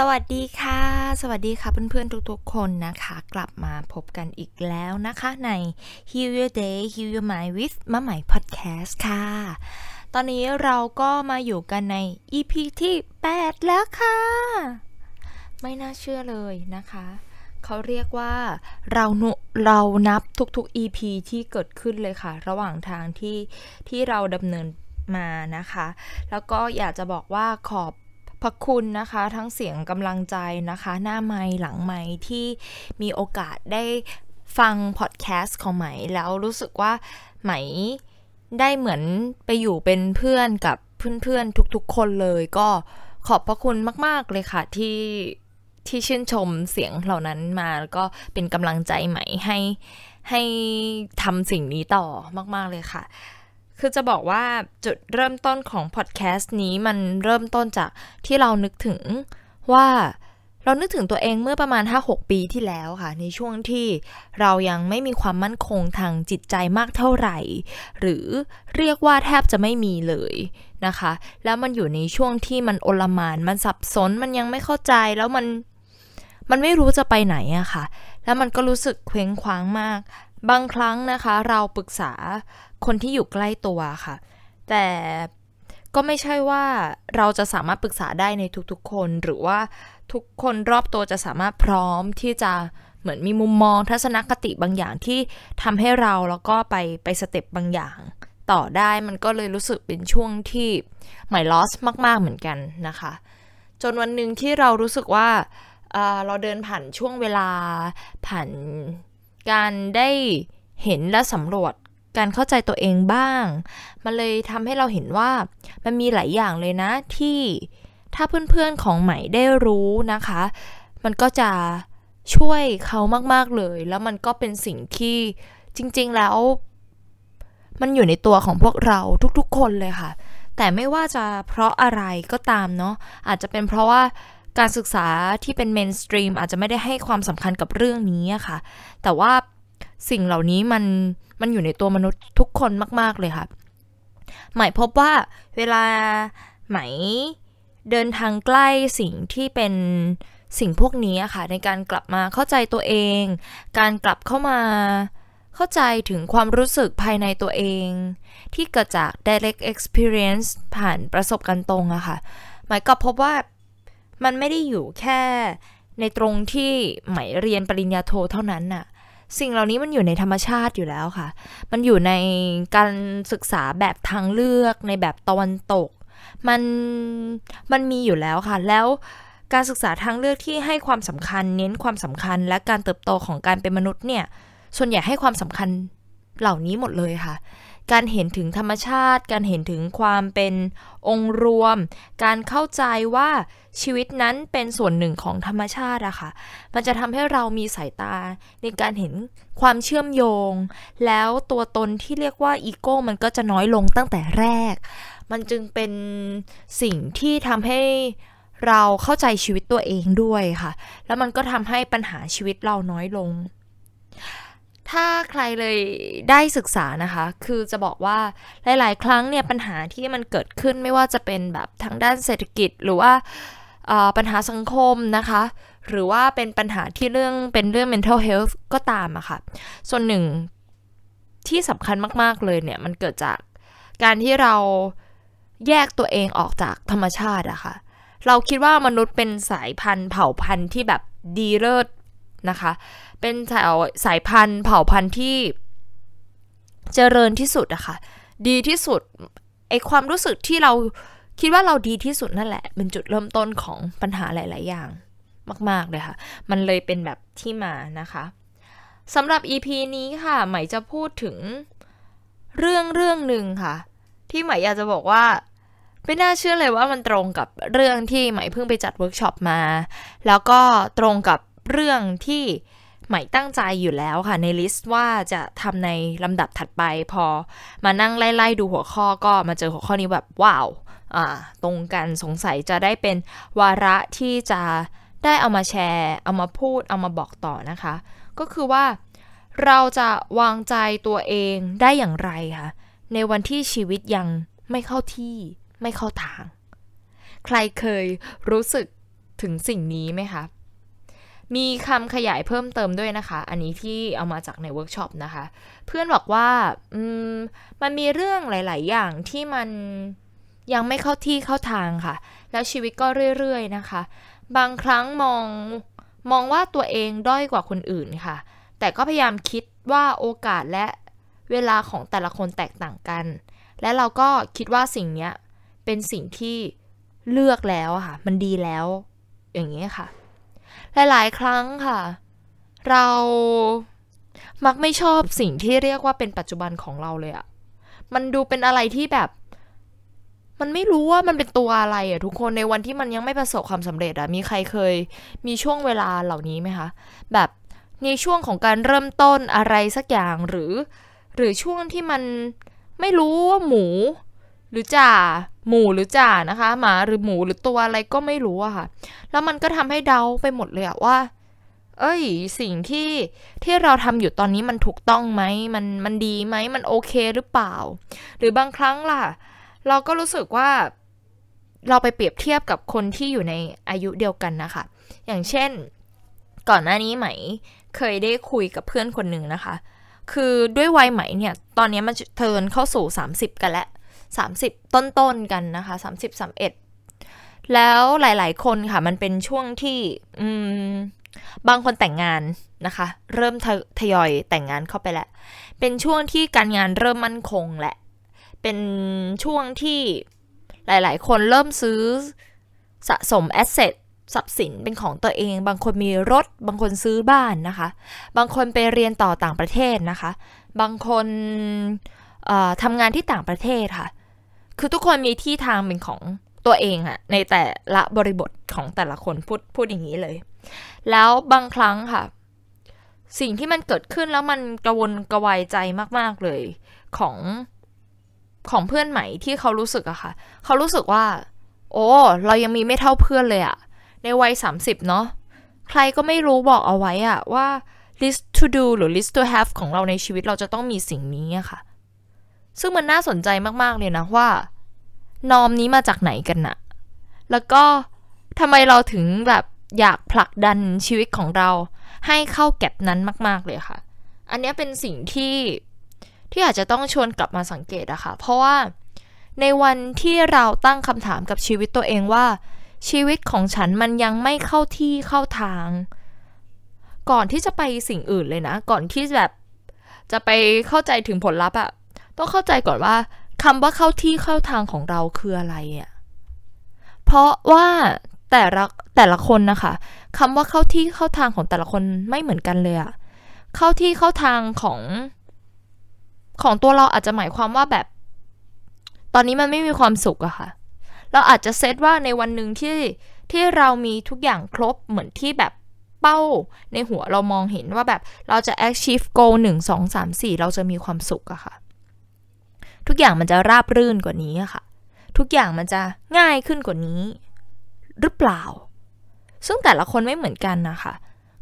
สวัสดีค่ะ สวัสดีค่ะเพื่อนๆทุกๆคนนะคะ กลับมาพบกันอีกแล้วนะคะใน Heal Your Day Heal Your Mind with มะไหม่ Podcast ค่ะ ตอนนี้เราก็มาอยู่กันใน EP ที่ 8 แล้วค่ะ ไม่น่าเชื่อเลยนะคะ เขาเรียกว่าเราเรานับทุกๆ EP ที่เกิดขึ้นเลยค่ะ ระหว่างทางที่ที่เราดำเนินมานะคะ แล้วก็อยากจะบอกว่าขอบ ระคุณนะคะ ทั้งเสียงกำลังใจนะคะ หน้าไม้หลังไม้ที่มีโอกาสได้ฟังพอดแคสต์ของไหม แล้วรู้สึกว่าไหมได้เหมือนไปอยู่เป็นเพื่อนกับเพื่อนๆทุกๆคนเลยก็ขอบพระคุณมาก ๆ เลยค่ะที่ที่ชื่นชมเสียงเหล่านั้นมาแล้วก็เป็นกำลังใจไหม่ให้ให้ทำสิ่งนี้ต่อมาก ๆ เลยค่ะ คือจะบอกว่าจุดเริ่มต้นของพอดแคสต์นี้มันเริ่มต้นจากที่เรานึกถึงว่าเรานึกถึงตัวเองเมื่อประมาณ 5-6 ปีที่แล้วค่ะ ในช่วงที่เรายังไม่มีความมั่นคงทางจิตใจมากเท่าไหร่ หรือเรียกว่าแทบจะไม่มีเลยนะคะ แล้วมันอยู่ในช่วงที่มันโอลมาน มันสับสน มันยังไม่เข้าใจแล้วมันมันไม่รู้จะไปไหนอะค่ะ แล้วมันก็รู้สึกเคว้งคว้างมาก บางครั้งนะคะ เราปรึกษาคนที่อยู่ใกล้ตัวค่ะ แต่ก็ไม่ใช่ว่าเราจะสามารถปรึกษาได้ในทุกๆ คนหรือว่าทุกคนรอบตัวจะสามารถพร้อมที่จะเหมือนมีมุมมองทัศนคติบางอย่างที่ทำให้เราแล้วก็ไปไปสเต็ปบางอย่างต่อได้มันก็เลยรู้สึกเป็นช่วงที่หมายลอสมากๆเหมือนกันนะคะ จนวันหนึ่งที่เรารู้สึกว่าเราเดินผ่านช่วงเวลาผ่าน การได้เห็นและสำรวจการเข้าใจตัวเองบ้าง มันเลยทำให้เราเห็นว่ามันมีหลายอย่างเลยนะที่ถ้าเพื่อนๆของใหม่ได้รู้นะคะ มันก็จะช่วยเขามากๆเลย แล้วมันก็เป็นสิ่งที่จริงๆแล้ว มันอยู่ในตัวของพวกเราทุกๆคนเลยค่ะ แต่ไม่ว่าจะเพราะอะไรก็ตามเนาะอาจจะเป็นเพราะว่า การศึกษาที่เป็นเมนสตรีมอาจจะไม่ได้ให้ความสำคัญกับเรื่องนี้ค่ะ แต่ว่าสิ่งเหล่านี้มันมันอยู่ในตัวมนุษย์ทุกคนมาก ๆ เลยค่ะ หมายพบว่าเวลาไหมเดินทางใกล้สิ่งที่เป็นสิ่งพวกนี้ค่ะ ในการกลับมาเข้าใจตัวเอง การกลับเข้ามาเข้าใจถึงความรู้สึกภายในตัวเอง ที่เกิดจาก direct experience ผ่านประสบการณ์ตรงอะค่ะ หมายก็พบว่า มันไม่ได้อยู่แค่ในตรงที่ไหมเรียนปริญญาโทเท่านั้นน่ะ สิ่งเหล่านี้มันอยู่ในธรรมชาติอยู่แล้วค่ะ มันอยู่ในการศึกษาแบบทางเลือกในแบบตะวันตก มันมันมีอยู่แล้วค่ะ แล้วการศึกษาทางเลือกที่ให้ความสำคัญ เน้นความสำคัญ และการเติบโตของการเป็นมนุษย์เนี่ย ส่วนใหญ่ให้ความสำคัญเหล่านี้หมดเลยค่ะ การเห็นถึงธรรมชาติ การเห็นถึงความเป็นองค์รวม การเข้าใจว่าชีวิตนั้นเป็นส่วนหนึ่งของธรรมชาติอะค่ะ มันจะทำให้เรามีสายตา ในการเห็นความเชื่อมโยง แล้วตัวตนที่เรียกว่าอีโก้มันก็จะน้อยลงตั้งแต่แรก มันจึงเป็นสิ่งที่ทำให้เราเข้าใจชีวิตตัวเองด้วยค่ะ แล้วมันก็ทำให้ปัญหาชีวิตเราน้อยลง ถ้าใครเลยได้ศึกษานะคะ คือจะบอกว่าหลาย ๆ ครั้งเนี่ยปัญหาที่มันเกิดขึ้นไม่ว่าจะเป็นแบบทางด้านเศรษฐกิจหรือว่าปัญหาสังคมนะคะ หรือว่าเป็นปัญหาที่เรื่องเป็นเรื่อง mental health ก็ตามอะคะ่ะ ส่วนหนึ่งที่สำคัญมาก ๆ เลยเนี่ย มันเกิดจากการที่เราแยกตัวเองออกจากธรรมชาติอะคะ่ะ เราคิดว่ามนุษย์เป็นสายพันธุ์เผ่าพันธุ์ที่แบบดีเลิศนะคะ เป็นสายสายพันธุ์เผ่าพันธุ์ที่เจริญที่สุดอะคะ่ะ ดีที่สุดไอความรู้สึกที่เราคิดว่าเราดีที่สุดนั่นแหละ เป็นจุดเริ่มต้นของปัญหาหลาย ๆ อย่างมาก ๆ เลยค่ะ มันเลยเป็นแบบที่มานะคะสำหรับ EP นี้ค่ะใหม่จะพูดถึงเรื่องเรื่องหนึ่งค่ะ ที่ใหม่อยากจะบอกว่า ไม่น่าเชื่อเลยว่ามันตรงกับเรื่องที่ใหม่เพิ่งไปจัดเวิร์กช็อปมา แล้วก็ตรงกับเรื่องที่ ใหม่ตั้งใจอยู่แล้วค่ะ ใน list ว่าจะทำในลำดับถัดไปพอมานั่งไล่ๆดูหัวข้อก็มาเจอหัวข้อนี้แบบว้าวตรงกันสงสัยจะได้เป็นวาระที่จะได้เอามาแชร์ เอามาพูดเอามาบอกต่อนะคะ ก็คือว่าเราจะวางใจตัวเองได้อย่างไรคะในวันที่ชีวิตยังไม่เข้าที่ไม่เข้าทาง ใครเคยรู้สึกถึงสิ่งนี้ไหมคะ มีคำขยายเพิ่มเติมด้วยนะคะ อันนี้ที่เอามาจากในเวิร์กช็อปนะคะ เพื่อนบอกว่ามมันมีเรื่องหลาย ๆ อย่างที่มันยังไม่เข้าที่เข้าทางค่ะ แล้วชีวิตก็เรื่อย ๆ นะคะ บางครั้งมองมองว่าตัวเองด้อยกว่าคนอื่นค่ะ แต่ก็พยายามคิดว่าโอกาสและเวลาของแต่ละคนแตกต่างกัน และเราก็คิดว่าสิ่งนี้เป็นสิ่งที่เลือกแล้วค่ะ มันดีแล้ว อย่างนี้ค่ะ หลาย ๆ ครั้งค่ะ เรามักไม่ชอบสิ่งที่เรียกว่าเป็นปัจจุบันของเราเลยอะมันดูเป็นอะไรที่แบบ มันไม่รู้ว่ามันเป็นตัวอะไรอะทุกคนในวันที่มันยังไม่ประสบความสำเร็จอะมีใครเคย มีช่วงเวลาเหล่านี้ไหมคะ แบบในช่วงของการเริ่มต้นอะไรสักอย่างหรือ หรือช่วงที่มันไม่รู้ว่าหมู หรือจ่า หมูหรือจ่านะคะ หมาหรือหมูหรือตัวอะไรก็ไม่รู้อะค่ะ แล้วมันก็ทำให้เดาไปหมดเลยอะว่า เอ้ย สิ่งที่ที่เราทำอยู่ตอนนี้มันถูกต้องไหมมันมันดีไหมมันโอเคหรือเปล่า หรือบางครั้งล่ะ เราก็รู้สึกว่าเราไปเปรียบเทียบกับคนที่อยู่ในอายุเดียวกันนะคะ อย่างเช่น ก่อนหน้านี้ไหมเคยได้คุยกับเพื่อนคนหนึ่งนะคะ คือด้วยวัยไหมเนี่ย ตอนนี้มันเทินเข้าสู่ 30 กันแล้ว 30 ต้นๆกันนะคะ 30 31 แล้วหลายๆ คนค่ะ มันเป็นช่วงที่บางคนแต่งงานนะคะ เริ่มทยอยแต่งงานเข้าไปแล้วเป็นช่วงที่การงานเริ่มมั่นคงแหละ เป็นช่วงที่หลาย ๆ คนเริ่มซื้อสะสมแอสเซททรัพย์สินเป็นของตัวเอง บางคนมีรถ บางคนซื้อบ้านนะคะ บางคนไปเรียนต่อต่างประเทศนะคะ บางคนทำงานที่ต่างประเทศค่ะ คือทุกคนมีที่ทางเป็นของตัวเองอะในแต่ละบริบทของแต่ละคนพูดพูดอย่างนี้เลย แล้วบางครั้งค่ะ สิ่งที่มันเกิดขึ้นแล้วมันกระวนกระวายใจมาก ๆเลยของของเพื่อนใหม่ที่เขารู้สึกอะค่ะ เขารู้สึกว่า โอ้เรายังมีไม่เท่าเพื่อนเลยอะในวัย 30 เนาะใครก็ไม่รู้บอกเอาไว้อะว่า list to do หรือ list to have ของเราในชีวิตเราจะต้องมีสิ่งนี้อะค่ะ ซึ่งมันน่าสนใจมากๆเลยนะว่านอมนี้มาจากไหนกันนะแล้วก็ทำไมเราถึงแบบอยากผลักดันชีวิตของเรา ให้เข้าแก็บนั้นมาก ๆเลยค่ะ อันนี้เป็นสิ่งที่ที่อาจจะต้องชวนกลับมาสังเกตอะค่ะ เพราะว่าในวันที่เราตั้งคำถามกับชีวิตตัวเองว่า ชีวิตของฉันมันยังไม่เข้าที่เข้าทาง ก่อนที่จะไปสิ่งอื่นเลยนะ ก่อนที่แบบจะไปเข้าใจถึงผลลัพธ์อะ ต้องเข้าใจก่อนว่าคำว่าเข้าที่เข้าทางของเราคืออะไรอะ่ะเพราะว่าแต่ละแต่ละคนนะคะคำว่าเข้าที่เข้าทางของแต่ละคนไม่เหมือนกันเลยอะเข้าที่เข้าทางของของตัวเราอาจจะหมายความว่าแบบ ตอนนี้มันไม่มีความสุขอะค่ะ เราอาจจะเซตว่าในวันหนึ่งที่ที่เรามีทุกอย่างครบเหมือนที่แบบเป้าในหัวเรามองเห็นว่าแบบเราจะ achieve goal 1 2 3 4 เราจะมีความสุขอะค่ะ ทุกอย่างมันจะราบรื่นกว่านี้ค่ะ ทุกอย่างมันจะง่ายขึ้นกว่านี้ หรือเปล่า ซึ่งแต่ละคนไม่เหมือนกันนะคะ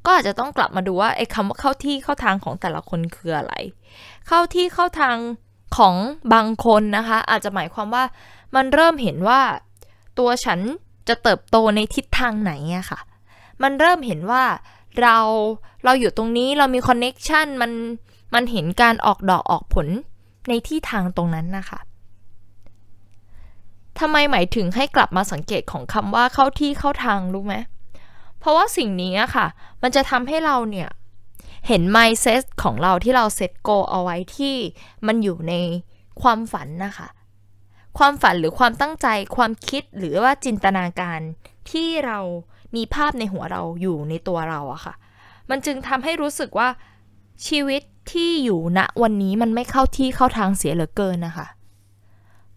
ก็อาจจะต้องกลับมาดูว่าไอ้คำว่าเข้าที่เข้าทางของแต่ละคนคืออะไร เข้าที่เข้าทางของบางคนนะคะ อาจจะหมายความว่ามันเริ่มเห็นว่า ตัวฉันจะเติบโตในทิศทางไหนอะค่ะ มันเริ่มเห็นว่าเราเราอยู่ตรงนี้เรามีคอนเน็กชันมันมันเห็นการออกดอกออกผล ในที่ทางตรงนั้นนะคะทำไมหมายถึงให้กลับมาสังเกตของคำว่าเข้าที่เข้าทางรู้ไหม เพราะว่าสิ่งนี้ค่ะ มันจะทำให้เราเนี่ย เห็น mindset ของเราที่เราเซตโกเอาไว้ที่มันอยู่ในความฝันนะคะ ความฝันหรือความตั้งใจความคิดหรือว่าจินตนาการที่เรามีภาพในหัวเราอยู่ในตัวเราอะค่ะ มันจึงทำให้รู้สึกว่าชีวิต ที่อยู่ณวันนี้มันไม่เข้าที่เข้าทางเสียเหลือเกินนะคะ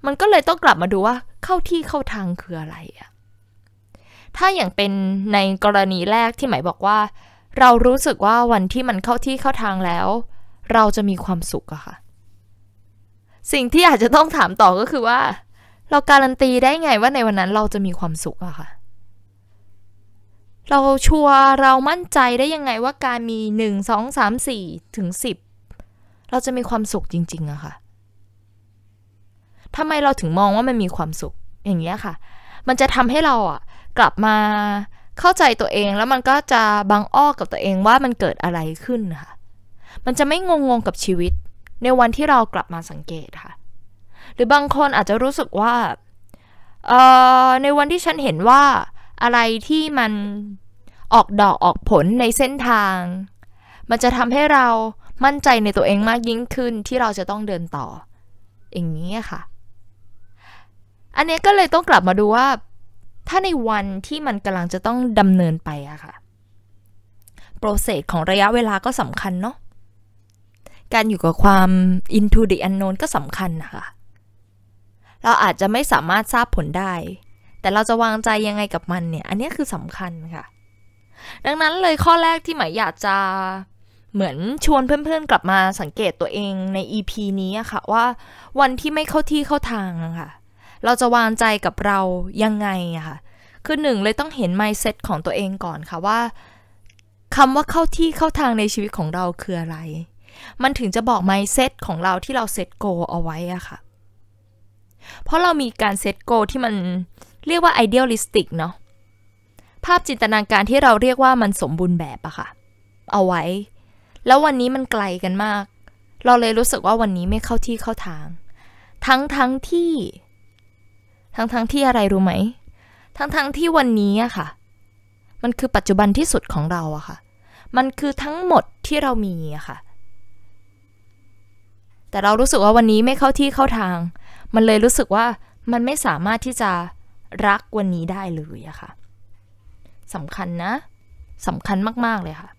มันก็เลยต้องกลับมาดูว่าเข้าที่เข้าทางคืออะไรอะถ้าอย่างเป็นในกรณีแรกที่หมายบอกว่า เรารู้สึกว่าวันที่มันเข้าที่เข้าทางแล้ว เราจะมีความสุขอะค่ะ สิ่งที่อาจจะต้องถามต่อก็คือว่า เราการันตีได้ไงว่าในวันนั้นเราจะมีความสุขอะค่ะ เราชัวร์เรามั่นใจได้ยังไงว่าการมีหนึ่งสองสามสี่ถึงสิบเราจะมีความสุขจริงๆอะค่ะทำไมเราถึงมองว่ามันมีความสุขอย่างเงี้ยค่ะ มันจะทำให้เราอะกลับมาเข้าใจตัวเองแล้วมันก็จะบังอ้อกับตัวเองว่ามันเกิดอะไรขึ้นค่ะ มันจะไม่งงงกับชีวิต ในวันที่เรากลับมาสังเกตค่ะ หรือบางคนอาจจะรู้สึกว่าในวันที่ฉันเห็นว่า อะไรที่มันออกดอกออกผลในเส้นทาง มันจะทำให้เรามั่นใจในตัวเองมากยิ่งขึ้นที่เราจะต้องเดินต่อ อย่างนี้ค่ะ อันนี้ก็เลยต้องกลับมาดูว่า ถ้าในวันที่มันกำลังจะต้องดำเนินไปอะค่ะโปรเซสของระยะเวลาก็สำคัญเนาะการอยู่กับความ into the unknown ก็สำคัญนะคะ เราอาจจะไม่สามารถทราบผลได้ แต่เราจะวางใจยังไงกับมันเนี่ย อันนี้คือสำคัญค่ะ ดังนั้นเลยข้อแรกที่หมายอยากจะเหมือนชวนเพื่อนๆกลับมาสังเกตตัวเองใน EP นี้อะค่ะ ว่าวันที่ไม่เข้าที่เข้าทางอะค่ะ เราจะวางใจกับเรายังไงอะค่ะ คือหนึ่งเลยต้องเห็น mindset ของตัวเองก่อนค่ะว่าคำว่าเข้าที่เข้าทางในชีวิตของเราคืออะไร มันถึงจะบอก mindset ของเราที่เราเซตโกเอาไว้อะค่ะ เพราะเรามีการเซตโกที่มัน เรียกว่า idealistic เนาะภาพจินตนาการที่เราเรียกว่ามันสมบูรณ์แบบอะค่ะ เอาไว้ แล้ววันนี้มันไกลกันมาก เราเลยรู้สึกว่าวันนี้ไม่เข้าที่เข้าทาง ทั้งทั้งที่ ทั้งทั้งที่อะไรรู้ไหม ทั้งทั้งที่วันนี้อะค่ะ มันคือปัจจุบันที่สุดของเราอะค่ะ มันคือทั้งหมดที่เรามีอะค่ะ แต่เรารู้สึกว่าวันนี้ไม่เข้าที่เข้าทาง มันเลยรู้สึกว่ามันไม่สามารถที่จะ รักวันนี้ได้เลยอะค่ะสำคัญนะสำคัญมากๆเลยค่ะ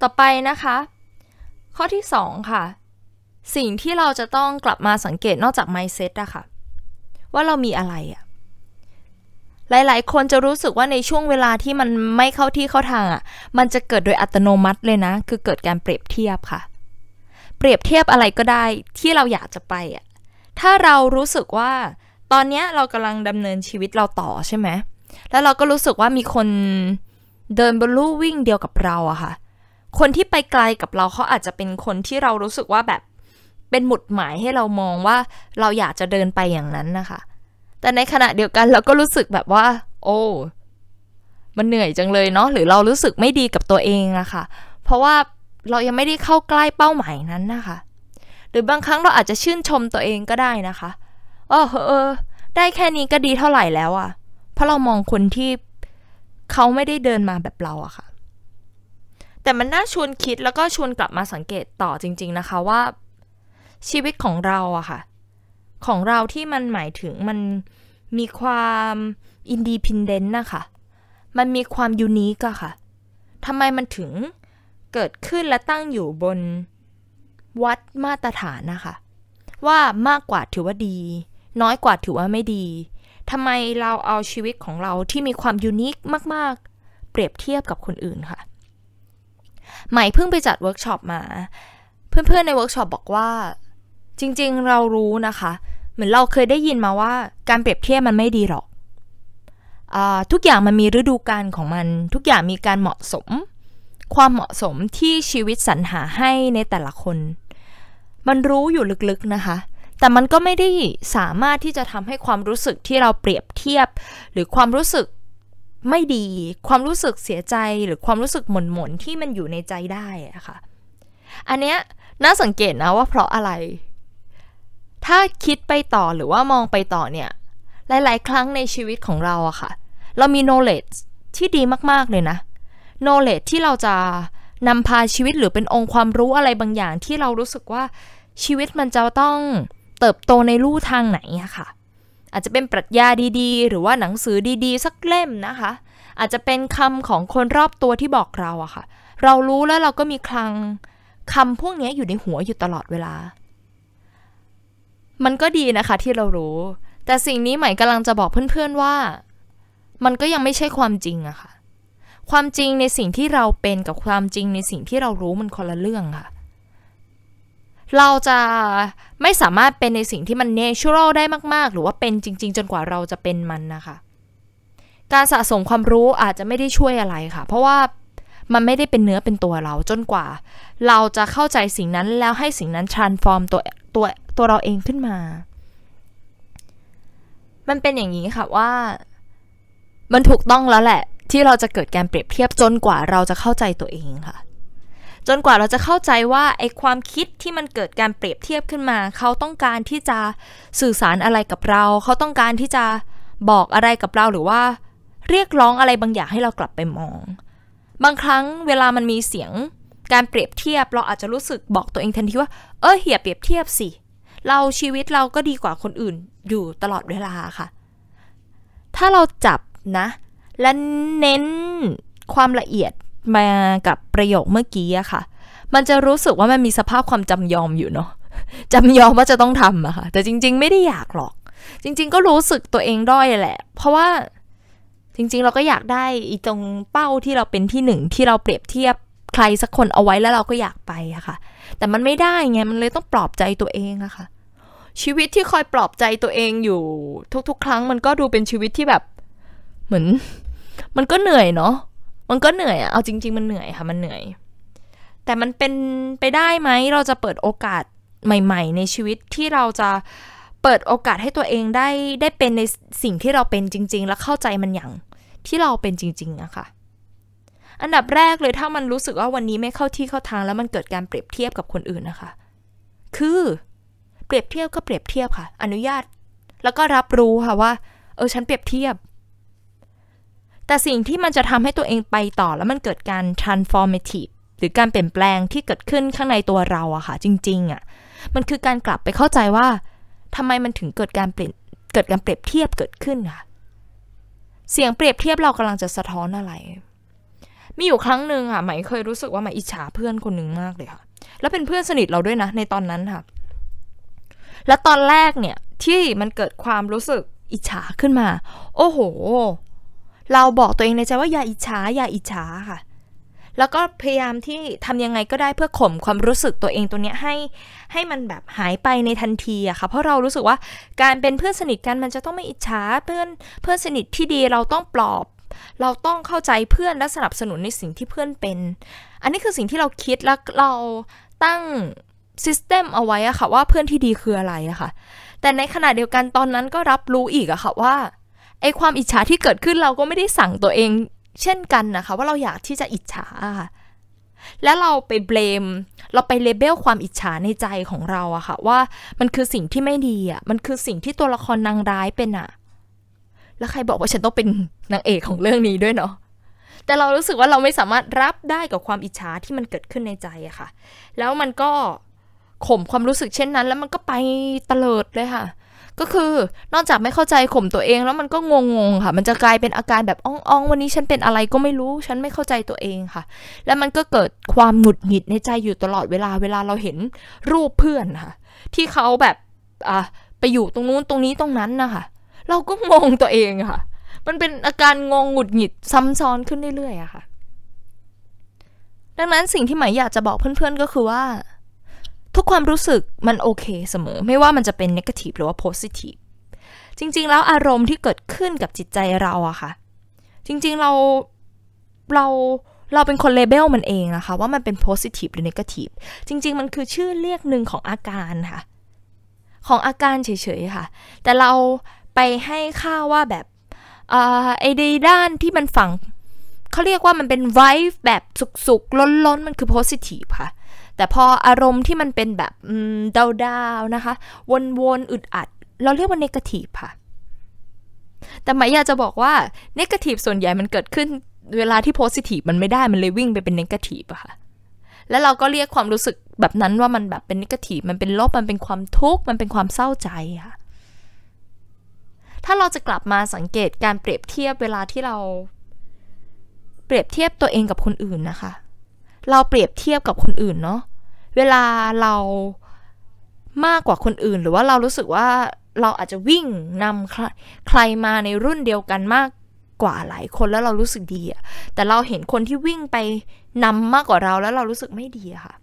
ต่อไปนะคะ ข้อที่ 2 ค่ะ สิ่งที่เราจะต้องกลับมาสังเกตนอกจาก mindset อะค่ะ ว่าเรามีอะไรอะหลาย ๆ คนจะรู้สึกว่าในช่วงเวลาที่มันไม่เข้าที่เข้าทางอะมันจะเกิดโดยอัตโนมัติเลยนะ คือเกิดการเปรียบเทียบค่ะ เปรียบเทียบอะไรก็ได้ที่เราอยากจะไปอะถ้าเรารู้สึกว่า ตอนนี้เรากำลังดำเนินชีวิตเราต่อใช่ไหม แล้วเราก็รู้สึกว่ามีคนเดินบนลู่วิ่งเดียวกับเราอะค่ะ คนที่ไปไกลกับเราเขาอาจจะเป็นคนที่เรารู้สึกว่าแบบเป็นหมุดหมายให้เรามองว่าเราอยากจะเดินไปอย่างนั้นนะคะ แต่ในขณะเดียวกันเราก็รู้สึกแบบว่า โอ้มันเหนื่อยจังเลยเนาะหรือเรารู้สึกไม่ดีกับตัวเองอะคะ่ะ เพราะว่าเรายังไม่ได้เข้าใกล้เป้าหมายนั้นนะคะ หรือบางครั้งเราอาจจะชื่นชมตัวเองก็ได้นะคะ ออเออ ได้แค่นี้ก็ดีเท่าไหร่แล้วอะ เพราะเรามองคนที่เขาไม่ได้เดินมาแบบเราอะค่ะ แต่มันน่าชวนคิดแล้วก็ชวนกลับมาสังเกตต่อจริง ๆนะคะว่า ชีวิตของเราอะค่ะ ของเราที่มันหมายถึงมันมีความอินดีพินเดนต์นะคะ มันมีความ unique อะค่ะทำไมมันถึงเกิดขึ้นและตั้งอยู่บนวัดมาตรฐานนะคะ ว่ามากกว่าถือว่าดี น้อยกว่าถือว่าไม่ดีทำไมเราเอาชีวิตของเราที่มีความ unique มาก ๆ เปรียบเทียบกับคนอื่นค่ะใหม่เพิ่งไปจัดเวิร์กช็อปมา เพื่อน ๆ ในเวิร์กช็อปบอกว่า จริง ๆ เรารู้นะคะ เหมือนเราเคยได้ยินมาว่า การเปรียบเทียบมันไม่ดีหรอกทุกอย่างมันมีฤดูกาลของมัน ทุกอย่างมีการเหมาะสม ความเหมาะสมที่ชีวิตสรรหาให้ในแต่ละคน มันรู้อยู่ลึกๆนะคะ แต่มันก็ไม่ได้สามารถที่จะทำให้ความรู้สึกที่เราเปรียบเทียบ หรือความรู้สึกไม่ดี ความรู้สึกเสียใจหรือความรู้สึกหม่นหมนที่มันอยู่ในใจได้อะค่ะ อันเนี้ยน่าสังเกตนะว่าเพราะอะไร ถ้าคิดไปต่อหรือว่ามองไปต่อเนี่ย หลาย ๆ ครั้งในชีวิตของเราอะค่ะ เรามี knowledge ที่ดีมาก ๆ เลยนะ knowledge ที่เราจะนำพาชีวิตหรือเป็นองค์ความรู้อะไรบางอย่างที่เรารู้สึกว่าชีวิตมันจะต้อง เติบโตในลู่ทางไหนอะค่ะ อาจจะเป็นปรัชญาดีๆ หรือว่าหนังสือดีๆ สักเล่มนะคะ อาจจะเป็นคำของคนรอบตัวที่บอกเราอะค่ะ เรารู้แล้วเราก็มีคลังคำพวกนี้อยู่ในหัวอยู่ตลอดเวลา มันก็ดีนะคะที่เรารู้ แต่สิ่งนี้ใหม่กำลังจะบอกเพื่อนๆว่า มันก็ยังไม่ใช่ความจริงอะค่ะ ความจริงในสิ่งที่เราเป็นกับความจริงในสิ่งที่เรารู้มันคนละเรื่องค่ะ เราจะไม่สามารถเป็นในสิ่งที่มันเนเชอรัลได้มาก ๆ หรือว่าเป็นจริง ๆ จนกว่าเราจะเป็นมันนะคะ การสะสมความรู้อาจจะไม่ได้ช่วยอะไรค่ะ เพราะว่ามันไม่ได้เป็นเนื้อเป็นตัวเราจนกว่า เราจะเข้าใจสิ่งนั้นแล้วให้สิ่งนั้น transform ตัวตัวตัวเราเองขึ้นมา มันเป็นอย่างนี้ค่ะว่า มันถูกต้องแล้วแหละ ที่เราจะเกิดการเปรียบเทียบจนกว่าเราจะเข้าใจตัวเองค่ะ จนกว่าเราจะเข้าใจว่าไอ้ความคิดที่มันเกิดการเปรียบเทียบขึ้นมา เขาต้องการที่จะสื่อสารอะไรกับเรา เขาต้องการที่จะบอกอะไรกับเราหรือว่า เรียกร้องอะไรบางอย่างให้เรากลับไปมอง บางครั้งเวลามันมีเสียงการเปรียบเทียบ เราอาจจะรู้สึกบอกตัวเองทันทีว่า เอออย่าเปรียบเทียบสิ เราชีวิตเราก็ดีกว่าคนอื่นอยู่ตลอดเวลาค่ะ ถ้าเราจับนะ และเน้นความละเอียด มากับประโยคเมื่อกี้อะค่ะ มันจะรู้สึกว่ามันมีสภาพความจำยอมอยู่เนาะจำยอมว่าจะต้องทำอะค่ะ แต่จริง ๆ ไม่ได้อยากหรอก จริง ๆ ก็รู้สึกตัวเองด้อยแหละ เพราะว่าจริง ๆ เราก็อยากได้อีตรงเป้าที่เราเป็นที่หนึ่งที่เราเปรียบเทียบใครสักคนเอาไว้แล้วเราก็อยากไปอะค่ะ แต่มันไม่ได้ไง มันเลยต้องปลอบใจตัวเองอะค่ะ ชีวิตที่คอยปลอบใจตัวเองอยู่ ทุก ๆ ครั้งมันก็ดูเป็นชีวิตที่แบบ เหมือน มันก็เหนื่อยเนาะ มันก็เหนื่อยอะเอาจริง ๆ มันเหนื่อยค่ะมันเหนื่อย แต่มันเป็นไปได้ไหมเราจะเปิดโอกาสใหม่ ๆ ในชีวิตที่เราจะเปิดโอกาสให้ตัวเองได้ได้เป็นในสิ่งที่เราเป็นจริง ๆ และเข้าใจมันอย่างที่เราเป็นจริงๆอะค่ะอันดับแรกเลยถ้ามันรู้สึกว่าวันนี้ไม่เข้าที่เข้าทางแล้วมันเกิดการเปรียบเทียบกับคนอื่นนะคะ คือเปรียบเทียบก็เปรียบเทียบค่ะ อนุญาต แล้วก็รับรู้ค่ะว่า เออฉันเปรียบเทียบ แต่สิ่งที่มันจะทำให้ตัวเองไปต่อแล้วมันเกิดการ transformative หรือการเปลี่ยนแปลงที่เกิดขึ้นข้างในตัวเราอะค่ะ จริงๆอะมันคือการกลับไปเข้าใจว่าทำไมมันถึงเกิดการเปลี่ยนเกิดการเปรียบเทียบเกิดขึ้นค่ะ เสียงเปรียบเทียบเรากำลังจะสะท้อนอะไร มีอยู่ครั้งหนึ่งค่ะใหมเคยรู้สึกว่าใหมอิจฉาเพื่อนคนหนึ่งมากเลยค่ะ แล้วเป็นเพื่อนสนิทเราด้วยนะ ในตอนนั้นค่ะ แล้วตอนแรกเนี่ยที่มันเกิดความรู้สึกอิจฉาขึ้นมา โอ้โห เราบอกตัวเองในใจว่าอย่าอิจฉาอย่าอิจฉาค่ะ แล้วก็พยายามที่ทำยังไงก็ได้เพื่อข่มความรู้สึกตัวเองตัวเนี้ยให้ให้มันแบบหายไปในทันทีอะค่ะ เพราะเรารู้สึกว่าการเป็นเพื่อนสนิทกันมันจะต้องไม่อิจฉาเพื่อนเพื่อนสนิทที่ดีเราต้องปลอบ เราต้องเข้าใจเพื่อนและสนับสนุนในสิ่งที่เพื่อนเป็น อันนี้คือสิ่งที่เราคิดแล้วเราตั้งซิสเต็มเอาไว้อะค่ะว่าเพื่อนที่ดีคืออะไรอะค่ะ แต่ในขณะเดียวกันตอนนั้นก็รับรู้อีกอะค่ะว่า ไอความอิจฉาที่เกิดขึ้นเราก็ไม่ได้สั่งตัวเอง เช่นกันนะคะ ว่าเราอยากที่จะอิจฉาค่ะแล้วเราไปเบลม เราไปเลเบลความอิจฉาในใจของเราอะค่ะ ว่ามันคือสิ่งที่ไม่ดีอะมันคือสิ่งที่ตัวละครนางร้ายเป็นอะแล้วใครบอกว่าฉันต้องเป็นนางเอกของเรื่องนี้ด้วยเนาะแต่เรารู้สึกว่าเราไม่สามารถรับได้กับความอิจฉาที่มันเกิดขึ้นในใจอะค่ะ แล้วมันก็ข่มความรู้สึกเช่นนั้น แล้วมันก็ไปเตลิดเลยค่ะ ก็คือนอกจากไม่เข้าใจข่มตัวเองแล้วมันก็งงๆค่ะ มันจะกลายเป็นอาการแบบอ่องๆวันนี้ฉันเป็นอะไรก็ไม่รู้ ฉันไม่เข้าใจตัวเองค่ะ แล้วมันก็เกิดความหงุดหงิดในใจอยู่ตลอดเวลาเวลาเราเห็นรูปเพื่อนค่ะ ที่เขาแบบอะไปอยู่ตรงนู้นตรงนี้ตรงนั้นนะคะเราก็งงตัวเองค่ะ มันเป็นอาการงงหงุดหงิดซ้ำซ้อนขึ้นเรื่อยๆอะค่ะ ดังนั้นสิ่งที่หมายอยากจะบอกเพื่อนๆก็คือว่า ทุกความรู้สึกมันโอเคเสมอ ไม่ว่ามันจะเป็นนกาทีฟหรือว่าโพสิทีฟจริง ๆ แล้วอารมณ์ที่เกิดขึ้นกับจิตใจเราอะค่ะ จริง ๆ เราเราเราเป็นคนเลเบลมันเองอะค่ะว่ามันเป็นโพสิทีฟหรือเนกาทีฟจริง ๆ มันคือชื่อเรียกหนึ่งของอาการค่ะ ของอาการเฉยๆค่ะ แต่เราไปให้ค่าว่าแบบไอ้ในด้านที่มันฝังเขาเรียกว่ามันเป็นไวฟ์แบบสุกๆ ล้นๆ มันคือโพสิทีฟค่ะ แต่พออารมณ์ที่มันเป็นแบบดาวๆนะคะ วนๆ อึดอัด เราเรียกว่าเนกาทีฟค่ะ แต่หมายอยากจะบอกว่าเนกาทีฟส่วนใหญ่มันเกิดขึ้นเวลาที่โพสิทีฟมันไม่ได้มันเลยวิ่งไปเป็นเนกาทีฟอะค่ะ แล้วเราก็เรียกความรู้สึกแบบนั้นว่ามันแบบเป็นเนกาทีฟมันเป็นลบ มันเป็นความทุกข์ มันเป็นความเศร้าใจค่ะ ถ้าเราจะกลับมาสังเกตการเปรียบเทียบเวลาที่เรา เปรียบเทียบตัวเองกับคนอื่นนะคะ เราเปรียบเทียบกับคนอื่นเนาะเวลาเรามากกว่าคนอื่น หรือว่าเรารู้สึกว่าเราอาจจะวิ่งนำใครใครมาในรุ่นเดียวกันมากกว่าหลายคนแล้วเรารู้สึกดีอะแต่เราเห็นคนที่วิ่งไปนำมากกว่าเราแล้วเรารู้สึกไม่ดีอะค่ะ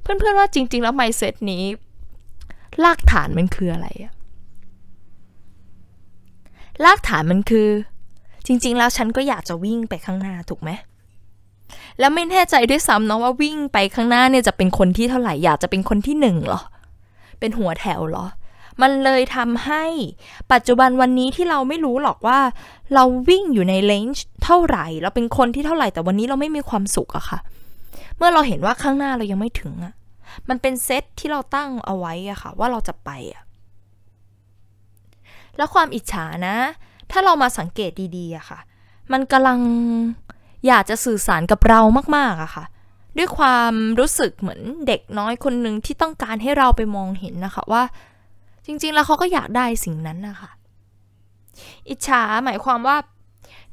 เพื่อนๆว่าจริง ๆ แล้วไมเซ็ตนี้ลากฐานมันคืออะไรอะลากฐานมันคือ จริง ๆ แล้วฉันก็อยากจะวิ่งไปข้างหน้าถูกไหม แล้วไม่แน่ใจด้วยซ้ำเนาะว่าวิ่งไปข้างหน้าเนี่ยจะเป็นคนที่เท่าไหร่อยากจะเป็นคนที่หนึ่งเหรอ เป็นหัวแถวเหรอ มันเลยทำให้ปัจจุบันวันนี้ที่เราไม่รู้หรอกว่า เราวิ่งอยู่ในเลนจ์เท่าไหร่ เราเป็นคนที่เท่าไหร่แต่วันนี้เราไม่มีความสุขอะค่ะ เมื่อเราเห็นว่าข้างหน้าเรายังไม่ถึงอะมันเป็นเซตที่เราตั้งเอาไว้อะค่ะ ว่าเราจะไปอะแล้วความอิจฉานะ ถ้าเรามาสังเกตดีๆอะค่ะ มันกำลัง อยากจะสื่อสารกับเรามากๆอะค่ะ ด้วยความรู้สึกเหมือนเด็กน้อยคนหนึ่งที่ต้องการให้เราไปมองเห็นนะคะว่า จริงๆ แล้วเขาก็อยากได้สิ่งนั้นนะคะอิจฉาหมายความว่า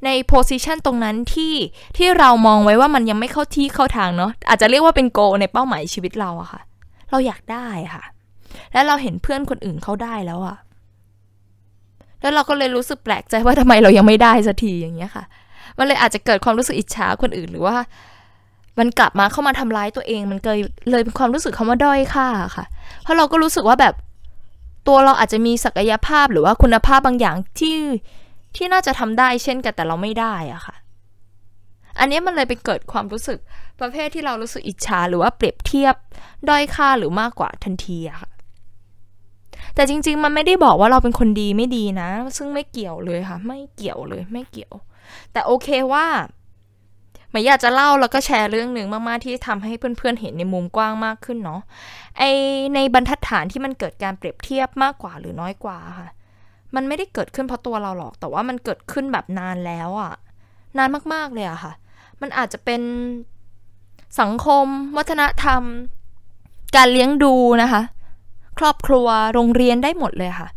ในโพสิชันตรงนั้นที่ที่เรามองไว้ว่ามันยังไม่เข้าที่เข้าทางเนาะอาจจะเรียกว่าเป็นโกในเป้าหมายชีวิตเราอะค่ะ เราอยากได้ค่ะ และเราเห็นเพื่อนคนอื่นเขาได้แล้วอะแล้วเราก็เลยรู้สึกแปลกใจว่าทำไมเรายังไม่ได้สักทีอย่างเงี้ยค่ะ มันเลยอาจจะเกิดความรู้สึกอิจฉาคนอื่นหรือว่า มันกลับมาเข้ามาทำร้ายตัวเอง มันเกยเลยเป็นความรู้สึกคำว่าด้อยค่าค่ะ เพราะเราก็รู้สึกว่าแบบตัวเราอาจจะมีศักยภาพหรือว่าคุณภาพบางอย่างที่ที่น่าจะทำได้เช่นกันแต่เราไม่ได้อะค่ะ อันนี้มันเลยไปเกิดความรู้สึกประเภทที่เรารู้สึกอิจฉาหรือว่าเปรียบเทียบด้อยค่าหรือมากกว่าทันทีอะค่ะ แต่จริง ๆ มันไม่ได้บอกว่าเราเป็นคนดีไม่ดีนะ ซึ่งไม่เกี่ยวเลยค่ะ ไม่เกี่ยวเลยไม่เกี่ยว แต่โอเคว่าไม่อยากจะเล่าแล้วก็แชร์เรื่องหนึ่งมากๆที่ทำให้เพื่อนๆเห็นในมุมกว้างมากขึ้นเนาะไอในบรรทัดฐานที่มันเกิดการเปรียบเทียบมากกว่าหรือน้อยกว่าค่ะ มันไม่ได้เกิดขึ้นเพราะตัวเราหรอก แต่ว่ามันเกิดขึ้นแบบนานแล้วอะนานมากๆเลยอะค่ะ มันอาจจะเป็นสังคม วัฒนธรรม การเลี้ยงดูนะคะ ครอบครัวโรงเรียนได้หมดเลยค่ะ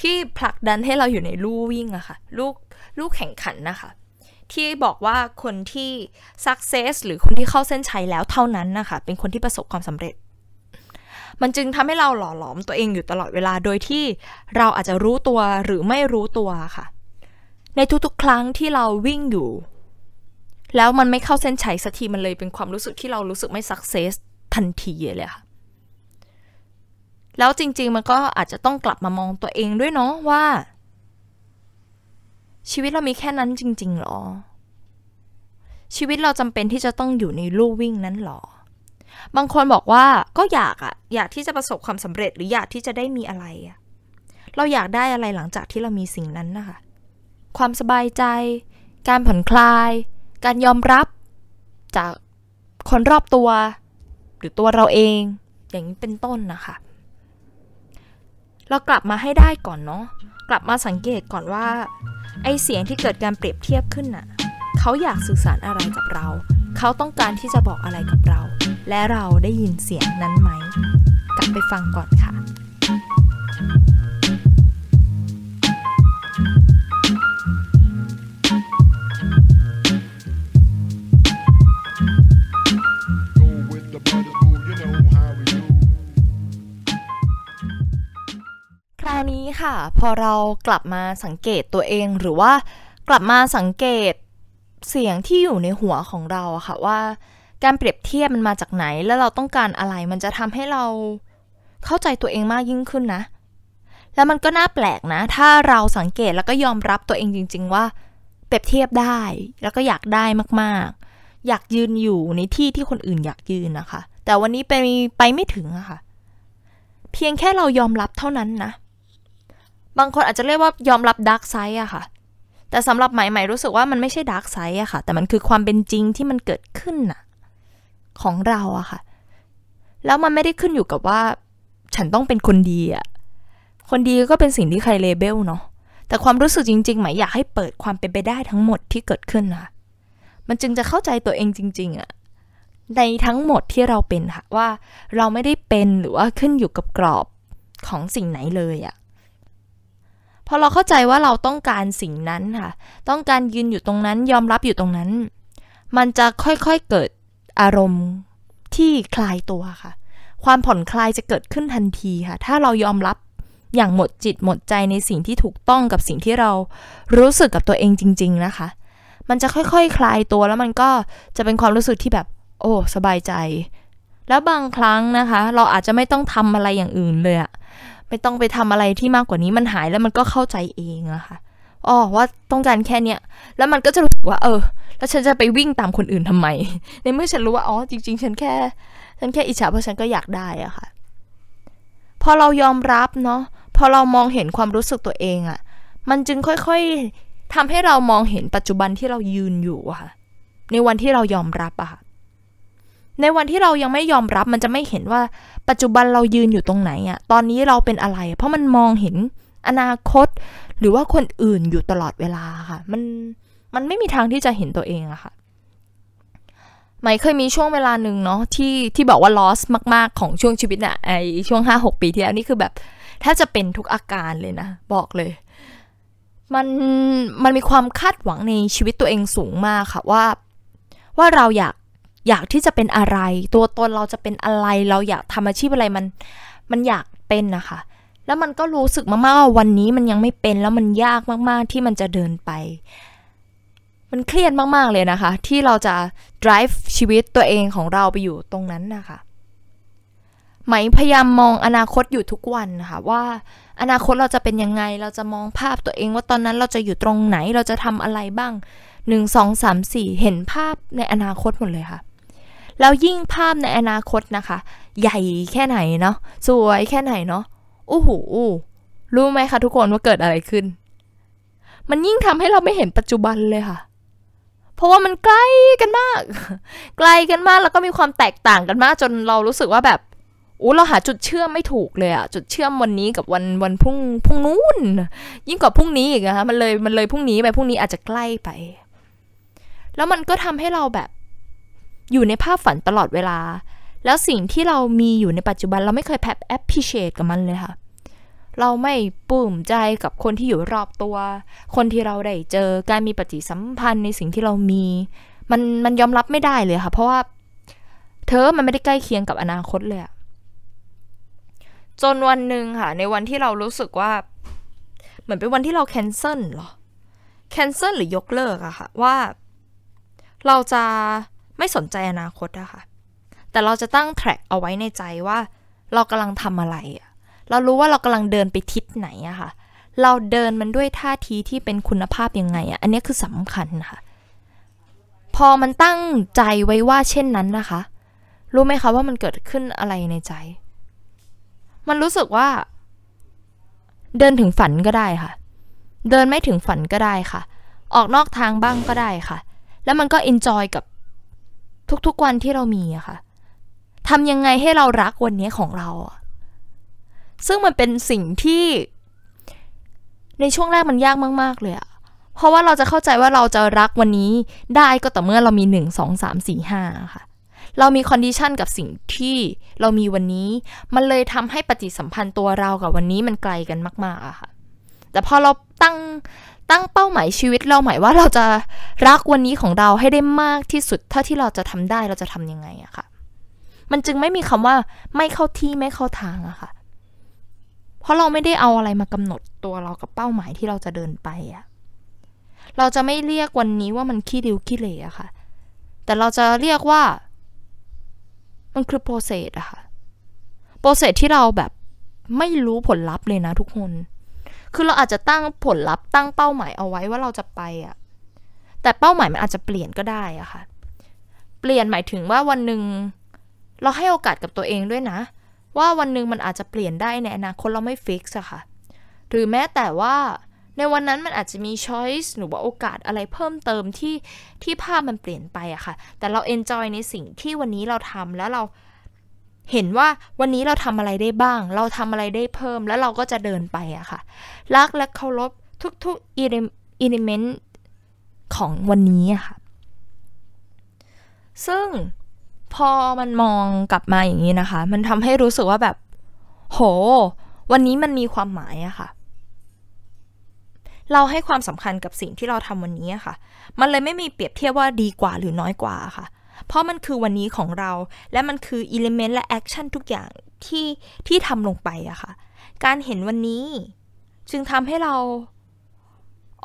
ที่ผลักดันให้เราอยู่ในลู่วิ่งอะค่ะ ลูก ลูกแข่งขันนะคะ ที่บอกว่าคนที่ success หรือคนที่เข้าเส้นชัยแล้วเท่านั้นนะคะ เป็นคนที่ประสบความสำเร็จ มันจึงทำให้เราหล่อหลอมตัวเองอยู่ตลอดเวลาโดยที่เราอาจจะรู้ตัวหรือไม่รู้ตัวค่ะ ในทุกๆ ครั้งที่เราวิ่งอยู่ แล้วมันไม่เข้าเส้นชัยสักทีมันเลยเป็นความรู้สึกที่เรารู้สึกไม่ success ทันทีเลยค่ะแล้วจริงๆ มันก็อาจจะต้องกลับมามองตัวเองด้วยเนาะว่า ชีวิตเรามีแค่นั้นจริงๆหรอ ชีวิตเราจำเป็นที่จะต้องอยู่ในลู่วิ่งนั้นหรอ บางคนบอกว่าก็อยากอะอยากที่จะประสบความสำเร็จหรืออยากที่จะได้มีอะไรอะเราอยากได้อะไรหลังจากที่เรามีสิ่งนั้นนะคะ ความสบายใจ การผ่อนคลาย การยอมรับจากคนรอบตัว หรือตัวเราเอง อย่างนี้เป็นต้นนะคะ เรากลับมาให้ได้ก่อนเนาะกลับมาสังเกตก่อนว่า ไอเสียงที่เกิดการเปรียบเทียบขึ้นน่ะเขาอยากสื่อสารอะไรกับเรา เขาต้องการที่จะบอกอะไรกับเรา และเราได้ยินเสียงนั้นไหม กลับไปฟังก่อนค่ะ ราวนี้ค่ะ พอเรากลับมาสังเกตตัวเองหรือว่ากลับมาสังเกตเสียงที่อยู่ในหัวของเราค่ะ ว่าการเปรียบเทียบมันมาจากไหน แล้วเราต้องการอะไรมันจะทำให้เราเข้าใจตัวเองมากยิ่งขึ้นนะ แล้วมันก็น่าแปลกนะ ถ้าเราสังเกตแล้วก็ยอมรับตัวเองจริง ๆ ว่า เปรียบเทียบได้ แล้วก็อยากได้มากๆ อยากยืนอยู่ในที่ที่คนอื่นอยากยืนนะคะ แต่วันนี้ไปไปไม่ถึงอะค่ะ เพียงแค่เรายอมรับเท่านั้นนะ บางคนอาจจะเรียกว่ายอมรับ dark side อะค่ะ แต่สำหรับใหม่ๆรู้สึกว่ามันไม่ใช่ dark side อะค่ะ แต่มันคือความเป็นจริงที่มันเกิดขึ้นอะของเราอะค่ะ แล้วมันไม่ได้ขึ้นอยู่กับว่า ฉันต้องเป็นคนดีอะคนดีก็เป็นสิ่งที่ใคร label เนาะ แต่ความรู้สึกจริงๆ ใหม่อยากให้เปิดความเป็นไปได้ทั้งหมดที่เกิดขึ้นค่ะมันจึงจะเข้าใจตัวเองจริง ๆอะในทั้งหมดที่เราเป็นค่ะว่าเราไม่ได้เป็นหรือว่าขึ้นอยู่กับกรอบของสิ่งไหนเลยอะ พอเราเข้าใจว่าเราต้องการสิ่งนั้นค่ะ ต้องการยืนอยู่ตรงนั้นยอมรับอยู่ตรงนั้น มันจะค่อยๆเกิดอารมณ์ที่คลายตัวค่ะ ความผ่อนคลายจะเกิดขึ้นทันทีค่ะ ถ้าเรายอมรับอย่างหมดจิตหมดใจในสิ่งที่ถูกต้องกับสิ่งที่เรารู้สึกกับตัวเองจริง ๆนะคะ มันจะค่อยๆคคลายตัวแล้วมันก็จะเป็นความรู้สึกที่แบบ โอ้สบายใจ แล้วบางครั้งนะคะ เราอาจจะไม่ต้องทำอะไรอย่างอื่นเลยอะ ไม่ต้องไปทำอะไรที่มากกว่านี้มันหายแล้วมันก็เข้าใจเองอะคะ่ะอ๋อว่าต้องการแค่เนี้ยแล้วมันก็จะรู้สึกว่า เออ แล้วฉันจะไปวิ่งตามคนอื่นทำไม ในเมื่อฉันรู้ว่าอ๋อจริง ๆ ฉันแค่ ฉันแค่อิจฉาเพราะฉันก็อยากได้อะค่ะ พอเรายอมรับเนาะพอเรามองเห็นความรู้สึกตัวเองอะมันจึงค่อยๆทำให้เรามองเห็นปัจจุบันที่เรายืนอยู่อะค่ะ ในวันที่เรายอมรับอะค่ะ ในวันที่เรายังไม่ยอมรับมันจะไม่เห็นว่าปัจจุบันเรายืนอยู่ตรงไหนอะตอนนี้เราเป็นอะไร เพราะมันมองเห็นอนาคต หรือว่าคนอื่นอยู่ตลอดเวลาค่ะ มันมันไม่มีทางที่จะเห็นตัวเองอะค่ะหมายเคยมีช่วงเวลาหนึ่งเนาะที่ที่บอกว่า loss มากๆ ของช่วงชีวิตอะไอช่วงห้าหกปีที่แล้วนี่คือแบบถ้าจะเป็นทุกอาการเลยนะ บอกเลย มันมันมีความคาดหวังในชีวิตตัวเองสูงมากค่ะว่า ว่าเราอยาก อยากที่จะเป็นอะไร ตัวตนเราจะเป็นอะไร เราอยากทำอาชีพอะไรมัน มันอยากเป็นนะคะ แล้วมันก็รู้สึกมากๆว่าวันนี้มันยังไม่เป็นแล้วมันยากมากๆที่มันจะเดินไป มันเครียดมากๆเลยนะคะ ที่เราจะ drive ชีวิตตัวเองของเราไปอยู่ตรงนั้นนะคะไหมพยายามมองอนาคตอยู่ทุกวันนะคะว่า อนาคตเราจะเป็นยังไง เราจะมองภาพตัวเองว่าตอนนั้นเราจะอยู่ตรงไหนเราจะทำอะไรบ้างหนึ่งสองสามสี่เห็นภาพในอนาคตหมดเลยค่ะ แล้วยิ่งภาพในอนาคตนะคะ ใหญ่แค่ไหนเนาะสวยแค่ไหนเนาะโอ้โหรู้ไหมคะทุกคนว่าเกิดอะไรขึ้น มันยิ่งทำให้เราไม่เห็นปัจจุบันเลยค่ะ เพราะว่ามันใกล้กันมาก ไกลกันมากแล้วก็มีความแตกต่างกันมาก จนเรารู้สึกว่าแบบอู้เราหาจุดเชื่อมไม่ถูกเลยอะจุดเชื่อมวันนี้กับวันวันพรุ่งพรุ่งนู้น ยิ่งกว่าพรุ่งนี้อีกนะคะมันเลยมันเลยพรุ่งนี้ไปพรุ่งนี้อาจจะใกล้ไป แล้วมันก็ทำให้เราแบบ อยู่ในภาพฝันตลอดเวลา แล้วสิ่งที่เรามีอยู่ในปัจจุบันเราไม่เคยแพบ appreciate กับมันเลยค่ะ เราไม่ปลื้มใจกับคนที่อยู่รอบตัว คนที่เราได้เจอ การมีปฏิสัมพันธ์ในสิ่งที่เรามี มันมันยอมรับไม่ได้เลยค่ะ เพราะว่า เธอมันไม่ได้ใกล้เคียงกับอนาคตเลยจนวันหนึ่งค่ะ ในวันที่เรารู้สึกว่า เหมือนเป็นวันที่เราแคนเซิลหรอแคนเซิลหรือยกเลิกอะค่ะว่า เราจะ ไม่สนใจอนาคตอะค่ะ แต่เราจะตั้งแทร็กเอาไว้ในใจว่า เรากำลังทำอะไรอะเรารู้ว่าเรากำลังเดินไปทิศไหนอะค่ะ เราเดินมันด้วยท่าทีที่เป็นคุณภาพยังไงอะอันนี้คือสำคัญค่ะ พอมันตั้งใจไว้ว่าเช่นนั้นนะคะ รู้ไหมคะว่ามันเกิดขึ้นอะไรในใจ มันรู้สึกว่า เดินถึงฝันก็ได้ค่ะ เดินไม่ถึงฝันก็ได้ค่ะ ออกนอกทางบ้างก็ได้ค่ะ แล้วมันก็เอนจอยกับ ทุกๆวันที่เรามีอะค่ะทำยังไงให้เรารักวันนี้ของเราซึ่งมันเป็นสิ่งที่ ในช่วงแรกมันยากมาก ๆ เลยอะเพราะว่าเราจะเข้าใจว่าเราจะรักวันนี้ได้ก็ต่อเมื่อเรามีหนึ่งสองสามสี่ห้าค่ะ เรามี condition กับสิ่งที่เรามีวันนี้ มันเลยทำให้ปฏิสัมพันธ์ตัวเรากับวันนี้มันไกลกันมากๆอะค่ะ แต่พอเราตั้ง ตั้งเป้าหมายชีวิตเราหมายว่าเราจะรักวันนี้ของเราให้ได้มากที่สุดเท่าที่เราจะทำได้เราจะทำยังไงอะค่ะ มันจึงไม่มีคำว่าไม่เข้าที่ไม่เข้าทางอะค่ะ เพราะเราไม่ได้เอาอะไรมากำหนดตัวเรากับเป้าหมายที่เราจะเดินไปอะเราจะไม่เรียกวันนี้ว่ามันขี้ริ้วขี้เหร่อะค่ะ แต่เราจะเรียกว่า มันคือโปรเซสอะค่ะ โปรเซสที่เราแบบไม่รู้ผลลัพธ์เลยนะทุกคน คือเราอาจจะตั้งผลลัพธ์ตั้งเป้าหมายเอาไว้ว่าเราจะไปอะแต่เป้าหมายมันอาจจะเปลี่ยนก็ได้อะค่ะ เปลี่ยนหมายถึงว่าวันหนึ่งเราให้โอกาสกับตัวเองด้วยนะ ว่าวันหนึ่งมันอาจจะเปลี่ยนได้ในอนาคตเราไม่ฟิกซ์อะค่ะ หรือแม้แต่ว่าในวันนั้นมันอาจจะมีช้อยส์หรือว่าโอกาสอะไรเพิ่มเติมที่ที่ภาพมันเปลี่ยนไปอะค่ะ แต่เราเอนจอยในสิ่งที่วันนี้เราทำแล้วเรา เห็นว่าวันนี้เราทำอะไรได้บ้าง เราทำอะไรได้เพิ่มแล้วเราก็จะเดินไปอะค่ะ รักและเคารพทุกๆอelement ของวันนี้อะค่ะ ซึ่งพอมันมองกลับมาอย่างนี้นะคะ มันทำให้รู้สึกว่าแบบ โห วันนี้มันมีความหมายอะค่ะ เราให้ความสำคัญกับสิ่งที่เราทำวันนี้ค่ะ มันเลยไม่มีเปรียบเทียบว่าดีกว่าหรือน้อยกว่าค่ะ เพราะมันคือวันนี้ของเรา และมันคือ element และ action ทุกอย่างที่ที่ทำลงไปอะค่ะ การเห็นวันนี้ จึงทำให้เรา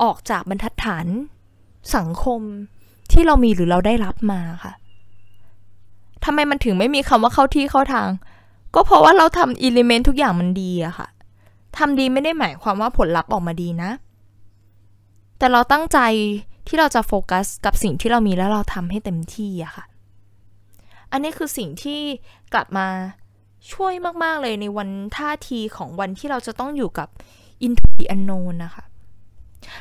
ออกจากบรรทัดฐาน สังคมที่เรามีหรือเราได้รับมาค่ะทำไมมันถึงไม่มีคำว่าเข้าที่เข้าทาง ก็เพราะว่าเราทำอิเลเมนต์ทุกอย่างมันดีอะค่ะทำดีไม่ได้หมายความว่าผลลัพธ์ออกมาดีนะ แต่เราตั้งใจที่เราจะโฟกัสกับสิ่งที่เรามีแล้วเราทำให้เต็มที่อะค่ะ อันนี้คือสิ่งที่กลับมาช่วยมาก ๆ เลยในวันท่าทีของวันที่เราจะต้องอยู่กับ into the unknown นะคะ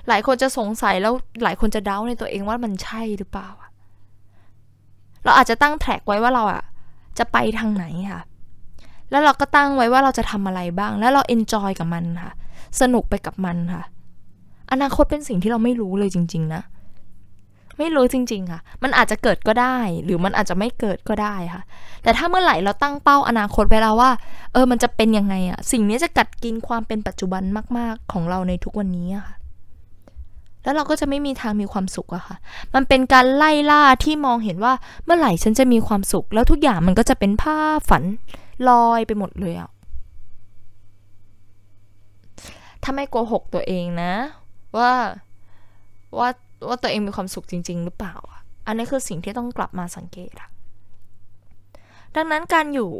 หลายคนจะสงสัยแล้วหลายคนจะเดาในตัวเองว่ามันใช่หรือเปล่า เราอาจจะตั้งแทร็กไว้ว่าเราอะจะไปทางไหนค่ะ แล้วเราก็ตั้งไว้ว่าเราจะทำอะไรบ้าง แล้วเราเอนจอยกับมันค่ะ สนุกไปกับมันค่ะ อนาคตเป็นสิ่งที่เราไม่รู้เลยจริง ๆ นะ ไม่รู้จริง ๆ ค่ะ มันอาจจะเกิดก็ได้ หรือมันอาจจะไม่เกิดก็ได้ค่ะ แต่ถ้าเมื่อไหร่เราตั้งเป้าอนาคตไว้แล้วว่า เออ มันจะเป็นยังไงอะสิ่งนี้จะกัดกินความเป็นปัจจุบันมาก ๆ ของเราในทุกวันนี้ค่ะ แล้วเราก็จะไม่มีทางมีความสุขอะค่ะ มันเป็นการไล่ล่าที่มองเห็นว่าเมื่อไหร่ฉันจะมีความสุข แล้วทุกอย่างมันก็จะเป็นภาพฝันลอยไปหมดเลยอะถ้าไม่โกหกตัวเองนะ ว่าว่า ว่าตัวเองมีความสุขจริง ๆ หรือเปล่า อันนี้คือสิ่งที่ต้องกลับมาสังเกตอะดังนั้นการอยู่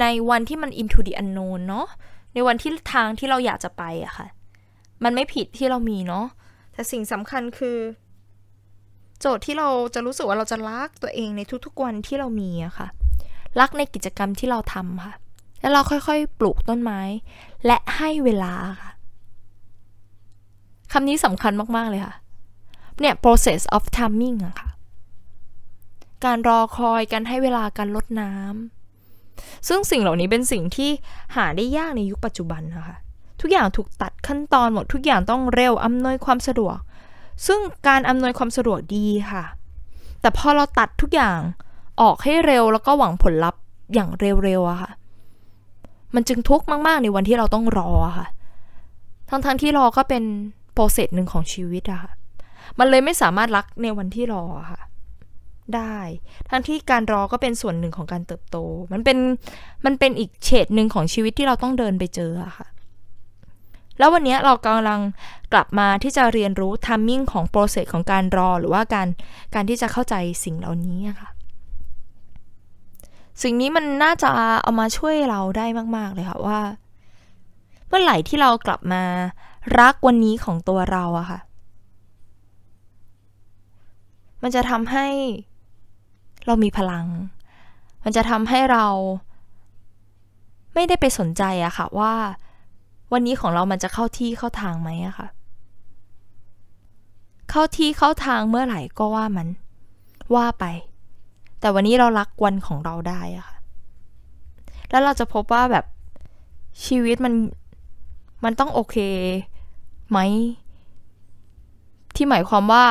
ในวันที่มัน into the unknown เนาะในวันที่ทางที่เราอยากจะไปอะค่ะ มันไม่ผิดที่เรามีเนาะแต่สิ่งสำคัญคือ โจทย์ที่เราจะรู้สึกว่าเราจะรักตัวเองในทุกๆวันที่เรามีอะค่ะ รักในกิจกรรมที่เราทำค่ะ แล้วเราค่อยๆ ปลูกต้นไม้ และให้เวลาค่ะคำนี้สำคัญมากๆเลยค่ะ เนี่ย process of timing อะค่ะ การรอคอยการให้เวลาการลดน้ำซึ่งสิ่งเหล่านี้เป็นสิ่งที่หาได้ยากในยุคปัจจุบันนะคะ ทุกอย่างถูกตัดขั้นตอนหมด ทุกอย่างต้องเร็วอำนวยความสะดวก ซึ่งการอำนวยความสะดวกดีค่ะ แต่พอเราตัดทุกอย่างออกให้เร็วแล้วก็หวังผลลัพธ์อย่างเร็วๆอะค่ะ มันจึงทุกข์มาก ๆ ในวันที่เราต้องรอค่ะ ทั้งๆที่รอก็เป็น process หนึ่งของชีวิตอะค่ะ มันเลยไม่สามารถรักในวันที่รอค่ะ ได้ ทั้งที่การรอก็เป็นส่วนหนึ่งของการเติบโต มันเป็นมันเป็นอีกเฉดหนึ่งของชีวิตที่เราต้องเดินไปเจอค่ะ แล้ววันนี้เรากำลังกลับมาที่จะเรียนรู้ timing ของ process ของการรอหรือว่าการการที่จะเข้าใจสิ่งเหล่านี้ค่ะสิ่งนี้มันน่าจะเอามาช่วยเราได้มาก ๆ เลยค่ะว่า เมื่อไหร่ที่เรากลับมารักวันนี้ของตัวเราอะค่ะ มันจะทำให้เรามีพลัง มันจะทำให้เราไม่ได้ไปสนใจอะค่ะว่า วันนี้ของเรามันจะเข้าที่เข้าทางไหมอะค่ะ เข้าที่เข้าทางเมื่อไหร่ก็ว่ามัน ว่าไป แต่วันนี้เรารักวันของเราได้อะค่ะ แล้วเราจะพบว่าแบบชีวิตมันมันต้องโอเคไหม ที่หมายความว่า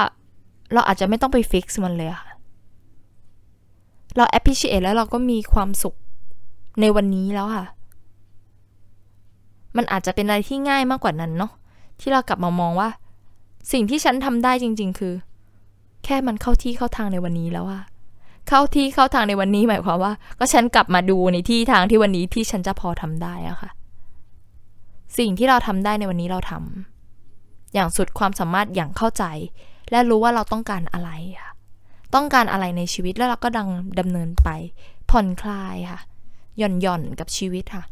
เราอาจจะไม่ต้องไปฟิกซ์มันเลยค่ะ เรา appreciate แล้วเราก็มีความสุขในวันนี้แล้วค่ะ มันอาจจะเป็นอะไรที่ง่ายมากกว่านั้นเนาะที่เรากลับมามองว่า สิ่งที่ฉันทำได้จริง ๆ คือ แค่มันเข้าที่เข้าทางในวันนี้แล้วอะเข้าที่เข้าทางในวันนี้หมายความว่า ก็ฉันกลับมาดูในที่ทางที่วันนี้ที่ฉันจะพอทำได้อะค่ะ สิ่งที่เราทำได้ในวันนี้เราทำอย่างสุดความสามารถอย่างเข้าใจ และรู้ว่าเราต้องการอะไรค่ะต้องการอะไรในชีวิตแล้วเราก็ดังดำเนินไป ผ่อนคลายค่ะหย่อนหย่อนกับชีวิตค่ะ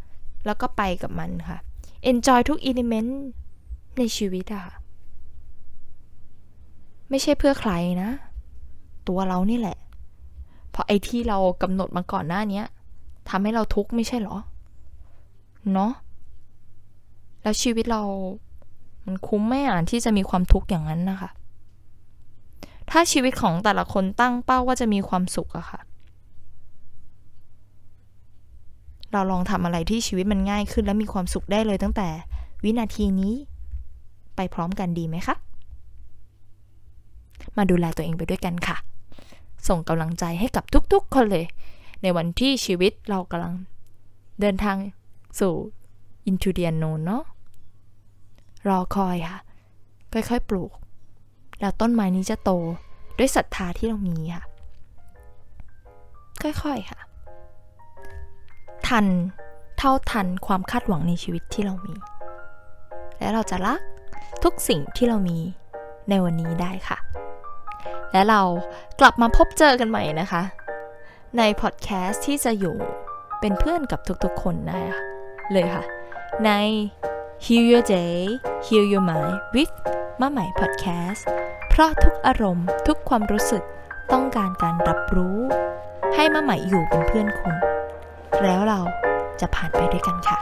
แล้วก็ไปกับมันค่ะ enjoy ทุกอิเลเมนต์ในชีวิตอะค่ะไม่ใช่เพื่อใครนะ ตัวเรานี่แหละ เพราะไอ้ที่เรากำหนดมาก่อนหน้านี้ทำให้เราทุกข์ไม่ใช่หรอ เนาะแล้วชีวิตเรา มันคุ้มไม่อ่านที่จะมีความทุกข์อย่างนั้นนะคะ ถ้าชีวิตของแต่ละคนตั้งเป้าว่าจะมีความสุขอะค่ะ เราลองทำอะไรที่ชีวิตมันง่ายขึ้นและมีความสุขได้เลยตั้งแต่วินาทีนี้ ไปพร้อมกันดีไหมคะ มาดูแลตัวเองไปด้วยกันค่ะ ส่งกำลังใจให้กับทุกๆคนเลย ในวันที่ชีวิตเรากำลังเดินทางสู่ into the unknown เนาะรอคอยค่ะ ค่อยๆปลูก แล้วต้นไม้นี้จะโตด้วยศรัทธาที่เรามีค่ะ ค่อยๆค่ะ ทันเท่าทันความคาดหวังในชีวิตที่เรามี และเราจะรักทุกสิ่งที่เรามีในวันนี้ได้ค่ะ และเรากลับมาพบเจอกันใหม่นะคะ ในพอดแคสต์ที่จะอยู่เป็นเพื่อนกับทุกๆคนนะคะเลยค่ะ ใน Heal Your Day Heal Your Mind with มาใหม่พอดแคสต์เพราะทุกอารมณ์ทุกความรู้สึกต้องการการรับรู้ ให้มาใหม่อยู่เป็นเพื่อนคุณ แล้วเราจะผ่านไปด้วยกันค่ะ